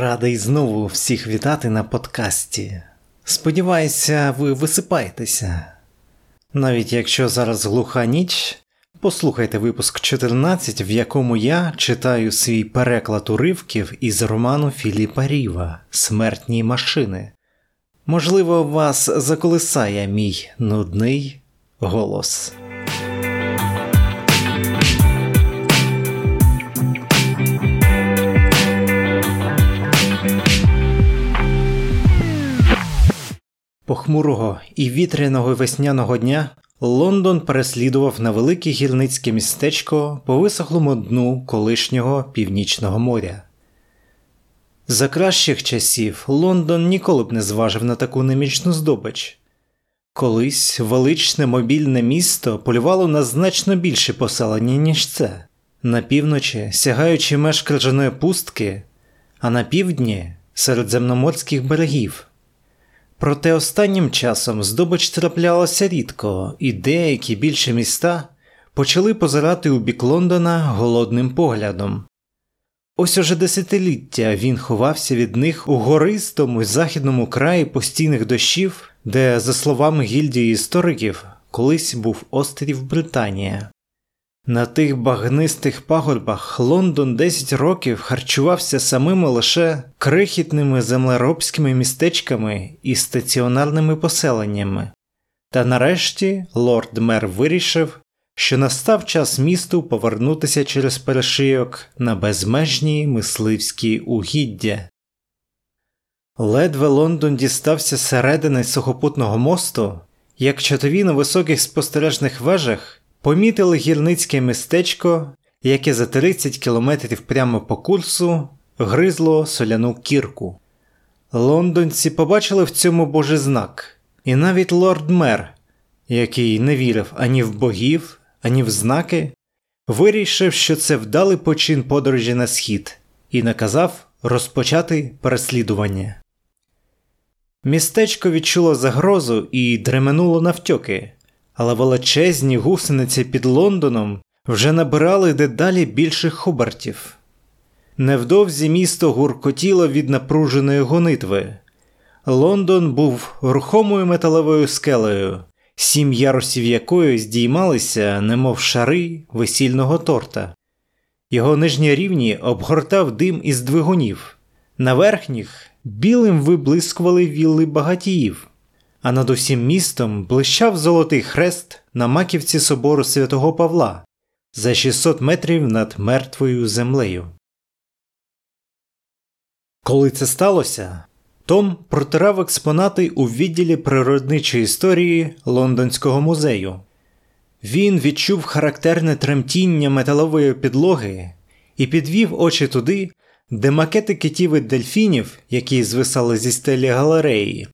Радий знову всіх вітати на подкасті. Сподіваюся, ви висипаєтеся. Навіть якщо зараз глуха ніч, послухайте випуск 14, в якому я читаю свій переклад уривків із роману Філіпа Ріва Смертні машини. Можливо, вас заколисає мій нудний голос. Похмурого і вітряного весняного дня Лондон переслідував на велике гірницьке містечко по висохлому дну колишнього північного моря. За кращих часів Лондон ніколи б не зважив на таку немічну здобич. Колись величне мобільне місто полювало на значно більше поселення, ніж це, на півночі сягаючи меж крижаної пустки, а на півдні середземноморських берегів. Проте останнім часом здобич траплялася рідко, і деякі більші міста почали позирати у бік Лондона голодним поглядом. Ось уже десятиліття він ховався від них у гористому західному краї постійних дощів, де, за словами гільдії істориків, колись був острів Британія. На тих багнистих пагорбах Лондон 10 років харчувався самими лише крихітними землеробськими містечками і стаціонарними поселеннями, та нарешті лорд мер вирішив, що настав час місту повернутися через перешийок на безмежні мисливські угіддя. Ледве Лондон дістався середини сухопутного мосту, як чотові на високих спостережних вежах помітили гірницьке містечко, яке за 30 кілометрів прямо по курсу гризло соляну кірку. Лондонці побачили в цьому божий знак, і навіть лорд мер, який не вірив ані в богів, ані в знаки, вирішив, що це вдалий почин подорожі на схід, і наказав розпочати переслідування. Містечко відчуло загрозу і дременуло навтьоки, але величезні гусениці під Лондоном вже набирали дедалі більших хубартів. Невдовзі місто гуркотіло від напруженої гонитви. Лондон був рухомою металевою скелею, сім ярусів якої здіймалися, немов шари весільного торта. Його нижні рівні обгортав дим із двигунів, на верхніх білим виблискували вілли багатіїв а над усім містом блищав золотий хрест на маківці собору святого Павла за 600 метрів над мертвою землею. Коли це сталося, Том протирав експонати у відділі природничої історії Лондонського музею. Він відчув характерне тремтіння металової підлоги і підвів очі туди, де макети китів і дельфінів, які звисали зі стелі галереї,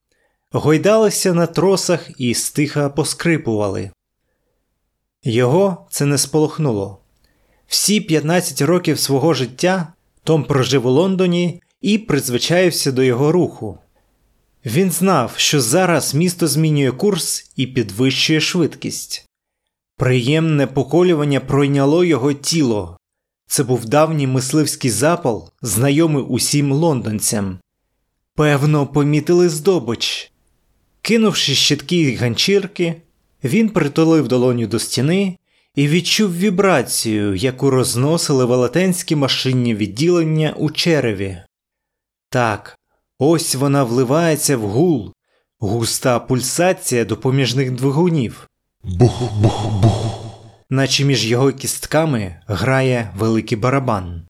гойдалися на тросах і стиха поскрипували. Його це не сполохнуло. Всі 15 років свого життя Том прожив у Лондоні і призвичаївся до його руху. Він знав, що зараз місто змінює курс і підвищує швидкість. Приємне поколювання пройняло його тіло. Це був давній мисливський запал, знайомий усім лондонцям. Певно, помітили здобич. Кинувши щитки й ганчірки, він притулив долоню до стіни і відчув вібрацію, яку розносили велетенські машинні відділення у череві. Так, ось вона вливається в гул, густа пульсація допоміжних двигунів. Бух-бух-бух. Наче між його кістками грає великий барабан.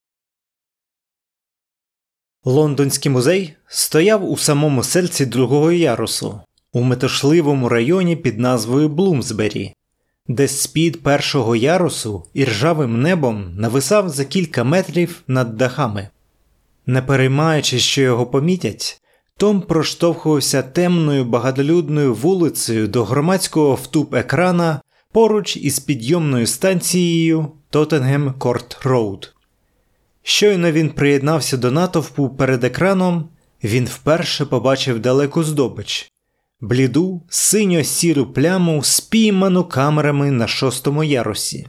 Лондонський музей стояв у самому серці другого ярусу у метошливому районі під назвою Блумсбері, де з-під першого ярусу і ржавим небом нависав за кілька метрів над дахами. Не переймаючись, що його помітять, Том проштовхувався темною багатолюдною вулицею до громадського втуп екрана поруч із підйомною станцією Тоттенгем Корт Роуд. Щойно він приєднався до натовпу перед екраном, він вперше побачив далеку здобич, бліду синьо сіру пляму, спійману камерами на шостому ярусі.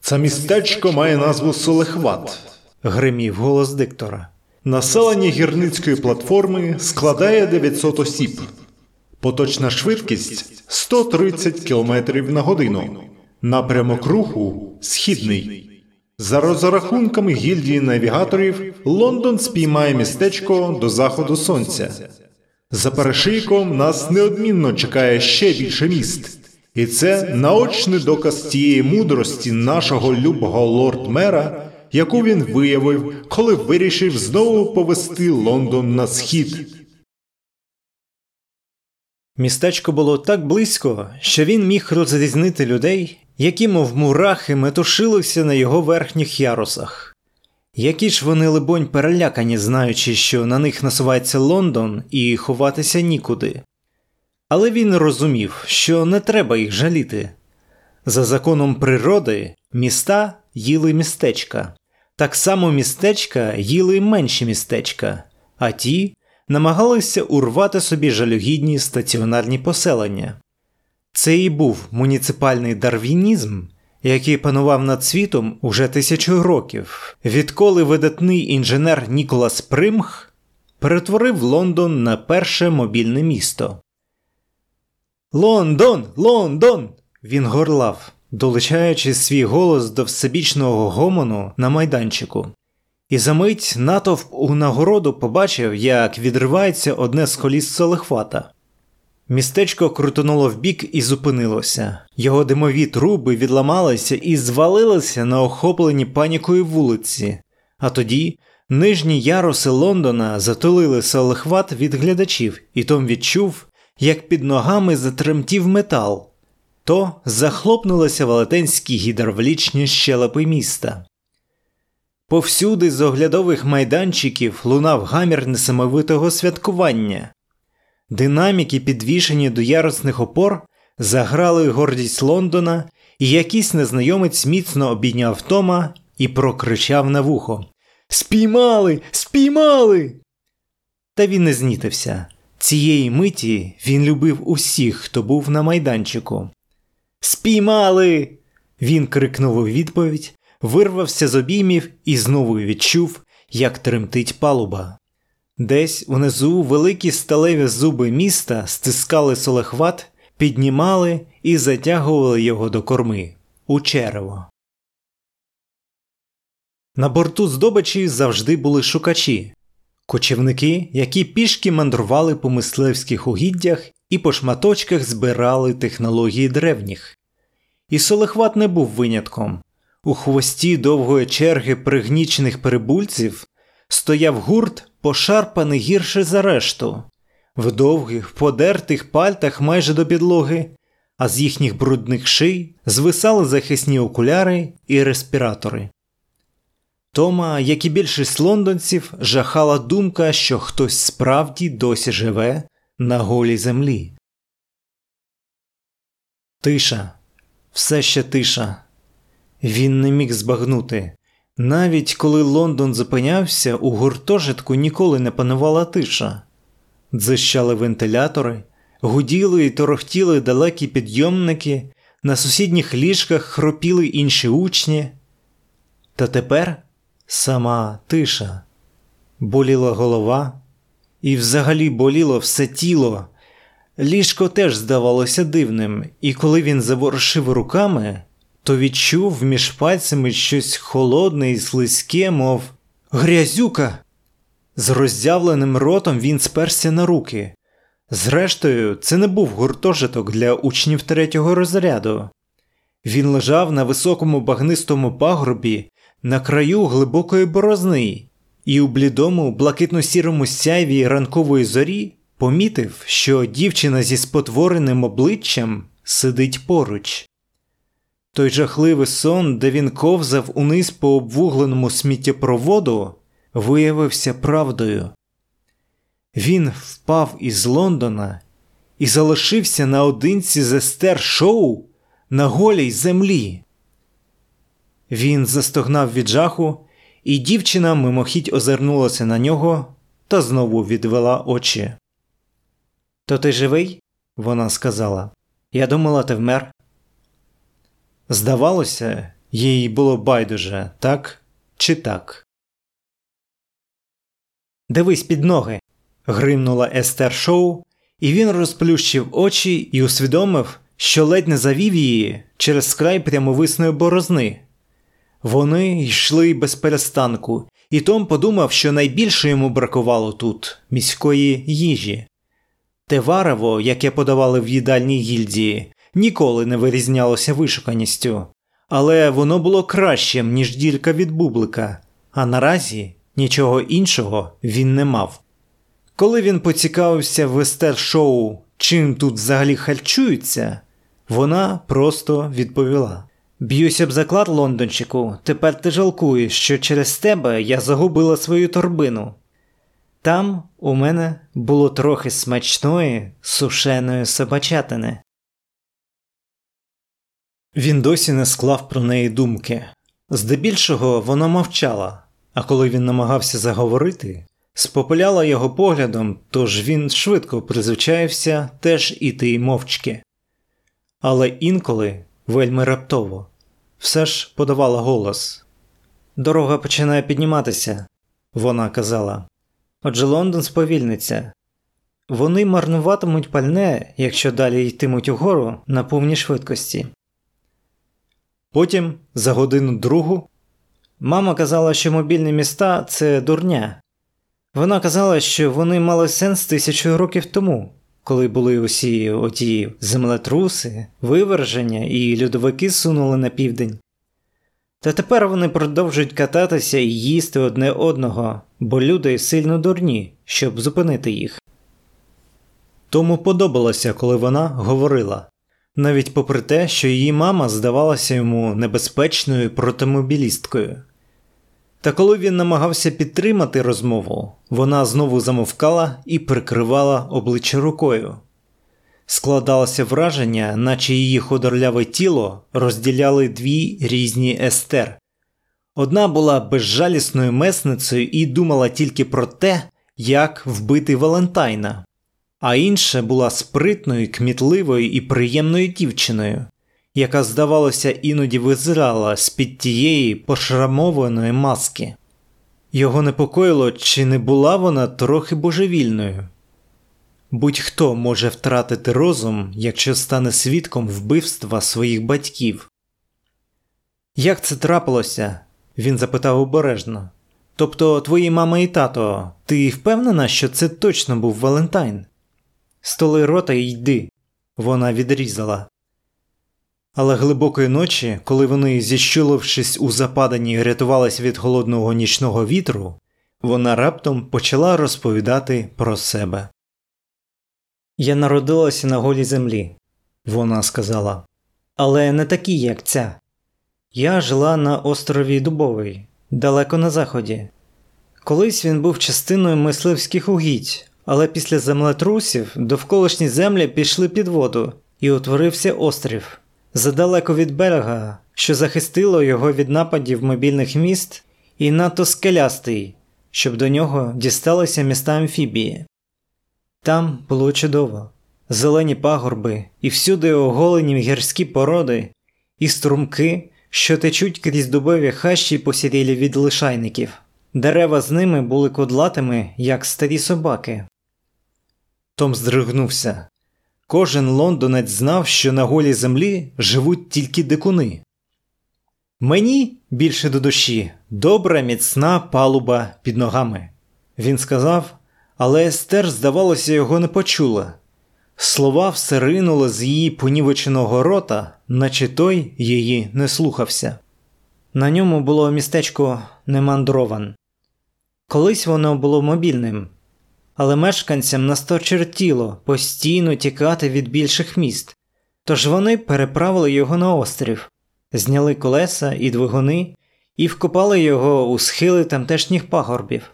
Це містечко має назву Солехват, гримів голос диктора. Населення гірницької платформи складає 900 осіб. Поточна швидкість 130 км на годину. Напрямок руху східний. За розрахунками гільдії навігаторів, Лондон спіймає містечко до заходу сонця. За перешийком нас неодмінно чекає ще більше міст. І це наочний доказ тієї мудрості нашого любого лорд-мера, яку він виявив, коли вирішив знову повести Лондон на схід. Містечко було так близько, що він міг розрізнити людей, які, мов мурахи, метушилися на його верхніх ярусах. Які ж вони, либонь, перелякані, знаючи, що на них насувається Лондон і ховатися нікуди. Але він розумів, що не треба їх жаліти. За законом природи міста їли містечка, так само містечка їли менші містечка, а ті намагалися урвати собі жалюгідні стаціонарні поселення. Це і був муніципальний дарвінізм, який панував над світом уже тисячу років, відколи видатний інженер Ніколас Примх перетворив Лондон на перше мобільне місто. Лондон, Лондон! Він горлав, долучаючи свій голос до всебічного гомону на майданчику. І за мить натовп у нагороду побачив, як відривається одне з коліс солихвата. Містечко крутонуло вбік і зупинилося. Його димові труби відламалися і звалилися на охоплені панікою вулиці, а тоді нижні яруси Лондона затулили солихват від глядачів, і Том відчув, як під ногами затремтів метал. То захлопнулися велетенські гідравлічні щелепи міста. Повсюди з оглядових майданчиків лунав гамір несамовитого святкування. Динаміки, підвішені до ярусних опор, заграли гордість Лондона, і якийсь незнайомець міцно обійняв Тома і прокричав на вухо Спіймали! Спіймали! Та він не знітився. Цієї миті він любив усіх, хто був на майданчику. Спіймали! Він крикнув у відповідь, вирвався з обіймів і знову відчув, як тремтить палуба. Десь унизу великі сталеві зуби міста стискали солехват, піднімали і затягували його до корми у черево. На борту здобичі завжди були шукачі, кочівники, які пішки мандрували по мисливських угіддях і по шматочках збирали технології древніх. І солехват не був винятком. У хвості довгої черги пригнічених перебульців стояв гурт, пошарпаний гірше за решту, в довгих, подертих пальтах майже до підлоги, а з їхніх брудних ший звисали захисні окуляри і респіратори. Тома, як і більшість лондонців, жахала думка, що хтось справді досі живе на голій землі. Тиша, все ще тиша. Він не міг збагнути. Навіть коли Лондон зупинявся, у гуртожитку ніколи не панувала тиша. Дзищали вентилятори, гуділи і торохтіли далекі підйомники, на сусідніх ліжках хропіли інші учні. Та тепер сама тиша, боліла голова, і взагалі боліло все тіло. Ліжко теж здавалося дивним, і коли він заворушив руками то відчув між пальцями щось холодне і слизьке, мов грязюка. З роззявленим ротом він сперся на руки. Зрештою, це не був гуртожиток для учнів третього розряду. Він лежав на високому багнистому пагорбі на краю глибокої борозни, і у блідому, блакитно-сірому сяйві ранкової зорі помітив, що дівчина зі спотвореним обличчям сидить поруч. Той жахливий сон, де він ковзав униз по обвугленому сміттєпроводу, виявився правдою. Він впав із Лондона і залишився наодинці з естер шоу на голій землі. Він застогнав від жаху, і дівчина мимохідь озирнулася на нього та знову відвела очі. То ти живий? вона сказала. Я думала, ти вмер. Здавалося, їй було байдуже так чи так. Дивись під ноги. гримнула Естер Шоу, і він розплющив очі і усвідомив, що ледь не завів її через край прямовисної борозни. Вони йшли без перестанку, і Том подумав, що найбільше йому бракувало тут міської їжі. Те варево, яке подавали в їдальній гільдії, ніколи не вирізнялося вишуканістю, але воно було кращим, ніж ділька від бублика, а наразі нічого іншого він не мав. Коли він поцікавився в естер-шоу, чим тут взагалі харчуються, вона просто відповіла: Б'юся б заклад, Лондончику, тепер ти жалкуєш, що через тебе я загубила свою торбину. Там у мене було трохи смачної сушеної собачатини. Він досі не склав про неї думки. Здебільшого вона мовчала, а коли він намагався заговорити, спопиляла його поглядом, тож він швидко призвичаєвся теж іти мовчки. Але інколи, вельми раптово, все ж подавала голос. Дорога починає підніматися, вона казала. Отже, Лондон сповільниться. Вони марнуватимуть пальне, якщо далі йтимуть угору на повній швидкості. Потім, за годину другу, мама казала, що мобільні міста це дурня. Вона казала, що вони мали сенс тисячу років тому, коли були усі оті землетруси, виверження і льодовики сунули на південь. Та тепер вони продовжують кататися і їсти одне одного, бо люди сильно дурні, щоб зупинити їх. Тому подобалося, коли вона говорила, навіть попри те, що її мама здавалася йому небезпечною протимобілісткою. Та коли він намагався підтримати розмову, вона знову замовкала і прикривала обличчя рукою. Складалося враження, наче її ходорляве тіло розділяли дві різні естер. Одна була безжалісною месницею і думала тільки про те, як вбити Валентайна, а інша була спритною, кмітливою і приємною дівчиною, яка, здавалося, іноді визирала з під тієї пошрамованої маски. Його непокоїло, чи не була вона трохи божевільною. Будь-хто може втратити розум, якщо стане свідком вбивства своїх батьків. Як це трапилося? він запитав обережно. Тобто, твої мама і тато, ти впевнена, що це точно був Валентайн? Столи рота і йди, вона відрізала. Але глибокої ночі, коли вони, зіщулившись у западанні, рятувались від холодного нічного вітру, вона раптом почала розповідати про себе. Я народилася на голій землі, вона сказала, але не такі, як ця. Я жила на острові Дубовий, далеко на заході. Колись він був частиною мисливських угідь, але після землетрусів довколишні землі пішли під воду і утворився острів задалеко від берега, що захистило його від нападів мобільних міст, і надто скелястий, щоб до нього дісталися міста амфібії. Там було чудово, зелені пагорби, і всюди оголені гірські породи, і струмки, що течуть крізь дубові хащі посірілі від лишайників. Дерева з ними були кудлатими, як старі собаки. Том здригнувся. Кожен лондонець знав, що на голій землі живуть тільки дикуни. Мені більше до душі добра, міцна палуба під ногами. Він сказав, але Естер, здавалося, його не почула. Слова все ринули з її понівеченого рота, наче той її не слухався. На ньому було містечко Немандрован. Колись воно було мобільним, але мешканцям насточертіло постійно тікати від більших міст, тож вони переправили його на острів, зняли колеса і двигуни і вкопали його у схили тамтешніх пагорбів.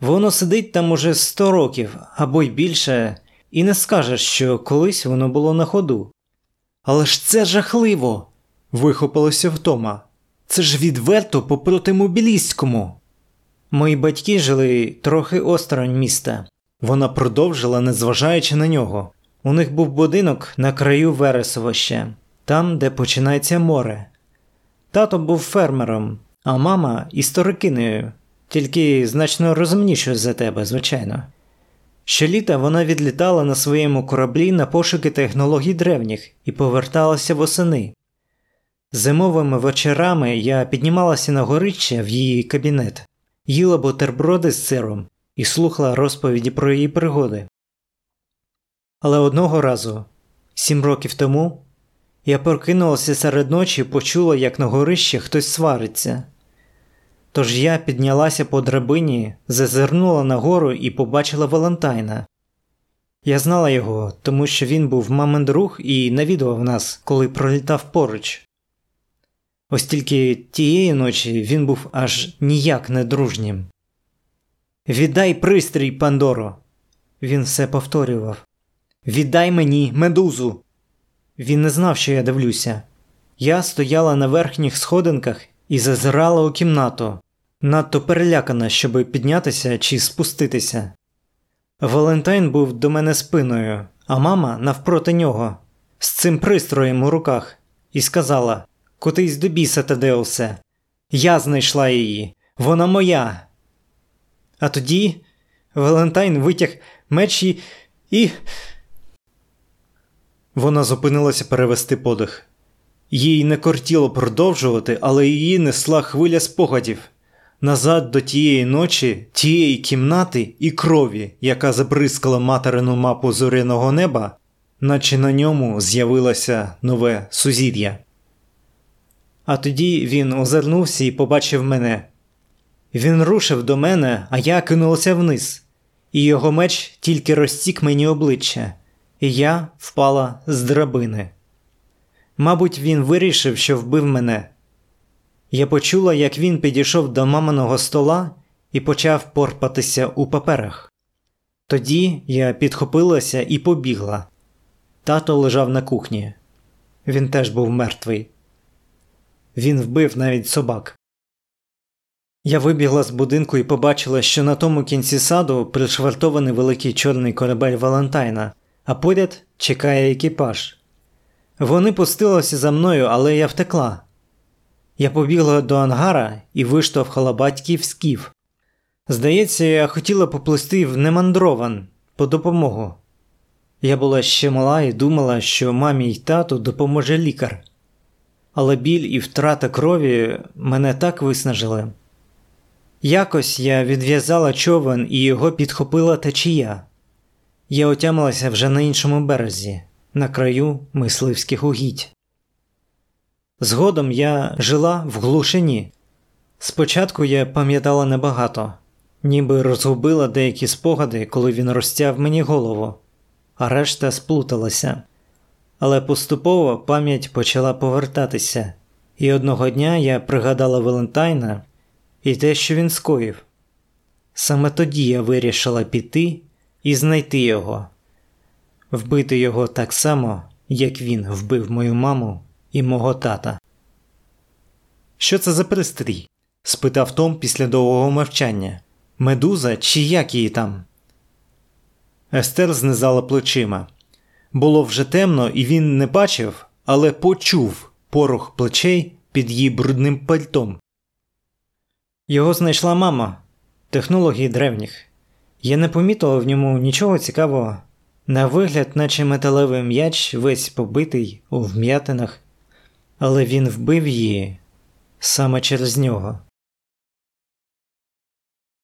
Воно сидить там уже сто років або й більше, і не скажеш, що колись воно було на ходу. Але ж це жахливо. вихопилося втома. Це ж відверто по протимобілістському. Мої батьки жили трохи осторонь міста. Вона продовжила, незважаючи на нього. У них був будинок на краю Вересовища, там, де починається море. Тато був фермером, а мама історикинею, тільки значно розумнішою за тебе, звичайно. Щоліта вона відлітала на своєму кораблі на пошуки технологій древніх і поверталася восени. Зимовими вечорами я піднімалася на горище в її кабінет, їла бутерброди з сиром і слухала розповіді про її пригоди. Але одного разу, сім років тому, я прокинулася серед ночі і почула, як на горищі хтось свариться. Тож я піднялася по драбині, зазирнула нагору і побачила Валентайна. Я знала його, тому що він був мамин друг і навідував нас, коли пролітав поруч. Ось тільки тієї ночі він був аж ніяк не дружнім. Віддай пристрій, Пандоро. Він все повторював. Віддай мені медузу. Він не знав, що я дивлюся. Я стояла на верхніх сходинках і зазирала у кімнату, надто перелякана, щоб піднятися чи спуститися. Валентайн був до мене спиною, а мама навпроти нього, з цим пристроєм у руках, і сказала Кутись до біса, Тадеусе. Я знайшла її, вона моя. А тоді Валентайн витяг меч і. і. Вона зупинилася перевести подих. Їй не кортіло продовжувати, але її несла хвиля спогадів назад до тієї ночі, тієї кімнати і крові, яка забризкала материну мапу зоряного неба, наче на ньому з'явилося нове сузір'я. А тоді він озирнувся і побачив мене. Він рушив до мене, а я кинулася вниз, і його меч тільки розтік мені обличчя, і я впала з драбини. Мабуть, він вирішив, що вбив мене. Я почула, як він підійшов до маминого стола і почав порпатися у паперах. Тоді я підхопилася і побігла. Тато лежав на кухні. Він теж був мертвий. Він вбив навіть собак. Я вибігла з будинку і побачила, що на тому кінці саду пришвартований великий чорний корабель Валентайна, а поряд чекає екіпаж. Вони пустилися за мною, але я втекла. Я побігла до ангара і виштовхала батьків скіф. Здається, я хотіла поплисти в немандрован по допомогу. Я була ще мала і думала, що мамі й тату допоможе лікар. Але біль і втрата крові мене так виснажили. Якось я відв'язала човен і його підхопила течія. Я отямилася вже на іншому березі, на краю мисливських угідь. Згодом я жила в глушині. Спочатку я пам'ятала небагато, ніби розгубила деякі спогади, коли він розтяв мені голову, а решта сплуталася. Але поступово пам'ять почала повертатися, і одного дня я пригадала Валентайна і те, що він скоїв. Саме тоді я вирішила піти і знайти його, вбити його так само, як він вбив мою маму і мого тата. Що це за пристрій? спитав Том після довгого мовчання. Медуза чи як її там? Естер знизала плечима. Було вже темно, і він не бачив, але почув порох плечей під її брудним пальтом. Його знайшла мама, технології древніх. Я не помітила в ньому нічого цікавого. На вигляд, наче металевий м'яч, весь побитий у вм'ятинах, але він вбив її саме через нього.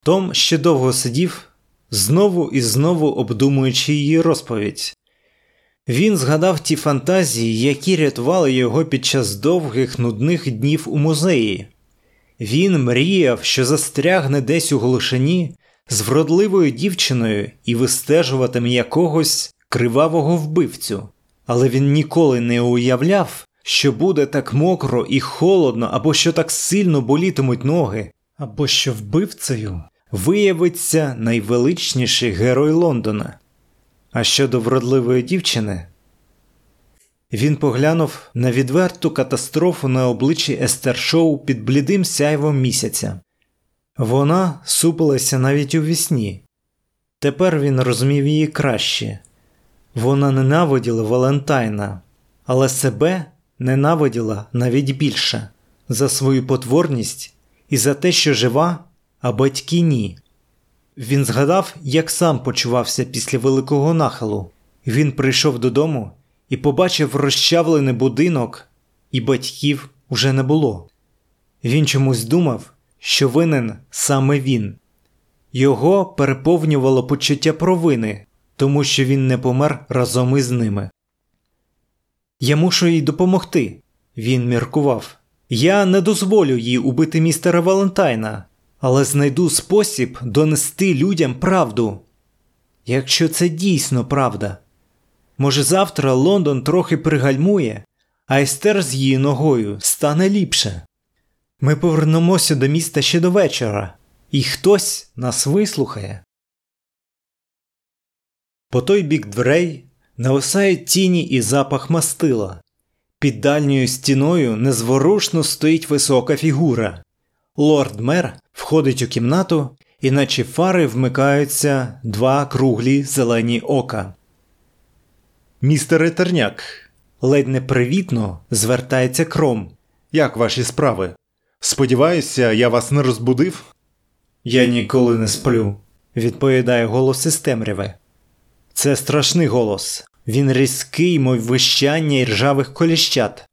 Том ще довго сидів, знову і знову обдумуючи її розповідь. Він згадав ті фантазії, які рятували його під час довгих нудних днів у музеї. Він мріяв, що застрягне десь у глушині з вродливою дівчиною і вистежуватиме якогось кривавого вбивцю, але він ніколи не уявляв, що буде так мокро і холодно, або що так сильно болітимуть ноги, або що вбивцею виявиться найвеличніший герой Лондона. А щодо вродливої дівчини, він поглянув на відверту катастрофу на обличчі Естершоу під блідим сяйвом місяця. Вона супилася навіть у вісні. Тепер він розумів її краще. Вона ненавиділа Валентайна, але себе ненавиділа навіть більше за свою потворність і за те, що жива, а батьки ні. Він згадав, як сам почувався після великого нахилу. Він прийшов додому і побачив розчавлений будинок, і батьків уже не було. Він чомусь думав, що винен саме він. Його переповнювало почуття провини, тому що він не помер разом із ними. Я мушу їй допомогти, він міркував. Я не дозволю їй убити містера Валентайна, але знайду спосіб донести людям правду. Якщо це дійсно правда. Може, завтра Лондон трохи пригальмує, а Естер з її ногою стане ліпше. Ми повернемося до міста ще до вечора, і хтось нас вислухає. По той бік дверей нависають тіні і запах мастила. Під дальньою стіною незворушно стоїть висока фігура. Лорд мер входить у кімнату, і наче фари вмикаються два круглі зелені ока. Містере Терняк, Ледь непривітно звертається кром. як ваші справи? Сподіваюся, я вас не розбудив? Я ніколи не сплю, відповідає голос із темряви. Це страшний голос. Він різкий, мов вищання і ржавих коліщат.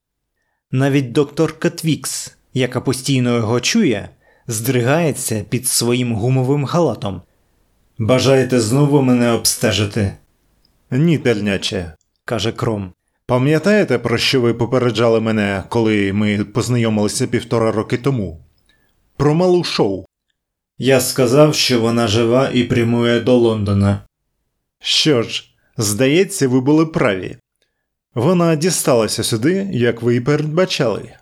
Навіть докторка Твікс, яка постійно його чує, здригається під своїм гумовим халатом. Бажаєте знову мене обстежити? Ні, тельняче. каже кром. Пам'ятаєте, про що ви попереджали мене, коли ми познайомилися півтора роки тому? Про малу шоу. Я сказав, що вона жива і прямує до Лондона. Що ж, здається, ви були праві. Вона дісталася сюди, як ви і передбачали.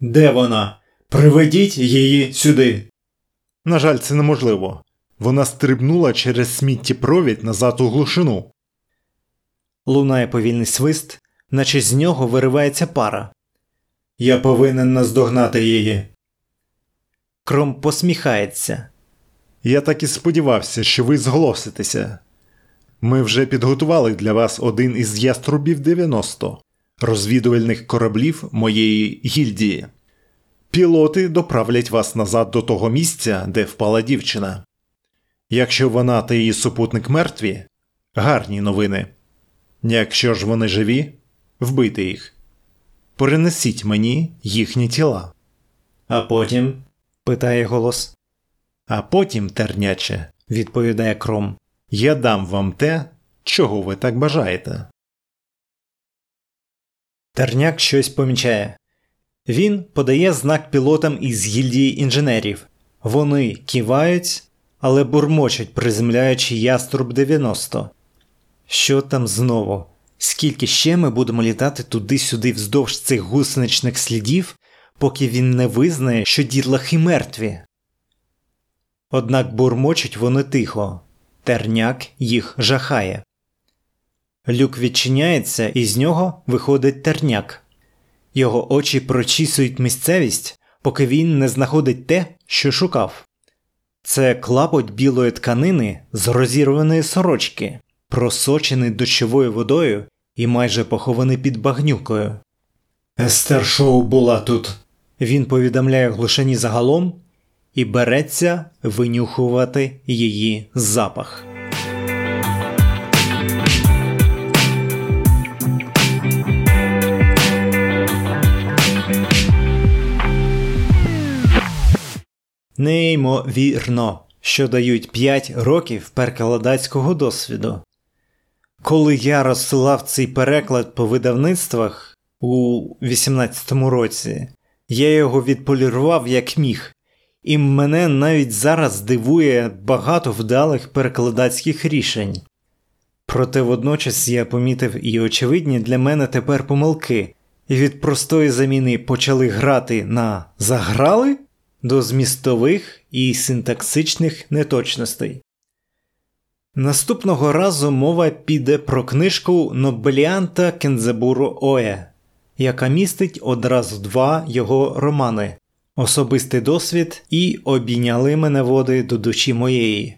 Де вона? Приведіть її сюди. На жаль, це неможливо. Вона стрибнула через сміттєпровід назад у глушину. Лунає повільний свист, наче з нього виривається пара. Я повинен наздогнати її. Кром посміхається. Я так і сподівався, що ви зголоситеся. Ми вже підготували для вас один із яструбів 90 розвідувальних кораблів моєї гільдії. Пілоти доправлять вас назад до того місця, де впала дівчина. Якщо вона та її супутник мертві, гарні новини. Якщо ж вони живі, вбийте їх. Перенесіть мені їхні тіла. А потім? питає голос. А потім, терняче, Відповідає кром. я дам вам те, чого ви так бажаєте. Терняк щось помічає. Він подає знак пілотам із гільдії інженерів. Вони кивають, але бурмочуть, приземляючи яструб 90. Що там знову? Скільки ще ми будемо літати туди-сюди вздовж цих гусеничних слідів, поки він не визнає, що дітлахи мертві? Однак бурмочуть вони тихо. Терняк їх жахає. Люк відчиняється, і з нього виходить терняк. Його очі прочісують місцевість, поки він не знаходить те, що шукав. Це клапоть білої тканини з розірваної сорочки, просочений дощовою водою і майже похований під багнюкою. Естер Шоу була тут. Він повідомляє глушині загалом і береться винюхувати її запах. Неймовірно, що дають 5 років перекладацького досвіду. Коли я розсилав цей переклад по видавництвах у 18-му році, я його відполірував як міг, і мене навіть зараз дивує багато вдалих перекладацьких рішень. Проте водночас я помітив і очевидні для мене тепер помилки, і від простої заміни почали грати на заграли до змістових і синтаксичних неточностей. Наступного разу мова піде про книжку Нобеліанта Кензебуру Оє, яка містить одразу два його романи Особистий досвід і Обійняли мене води до душі моєї.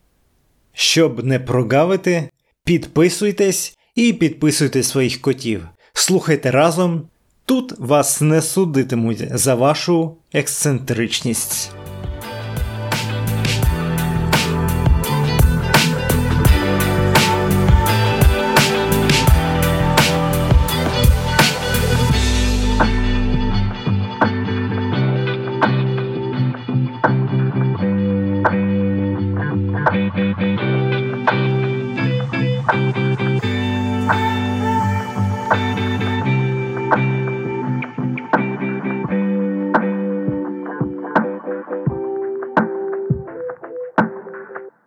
Щоб не прогавити, підписуйтесь і підписуйте своїх котів. Слухайте разом. Тут вас не судитимуть за вашу ексцентричність.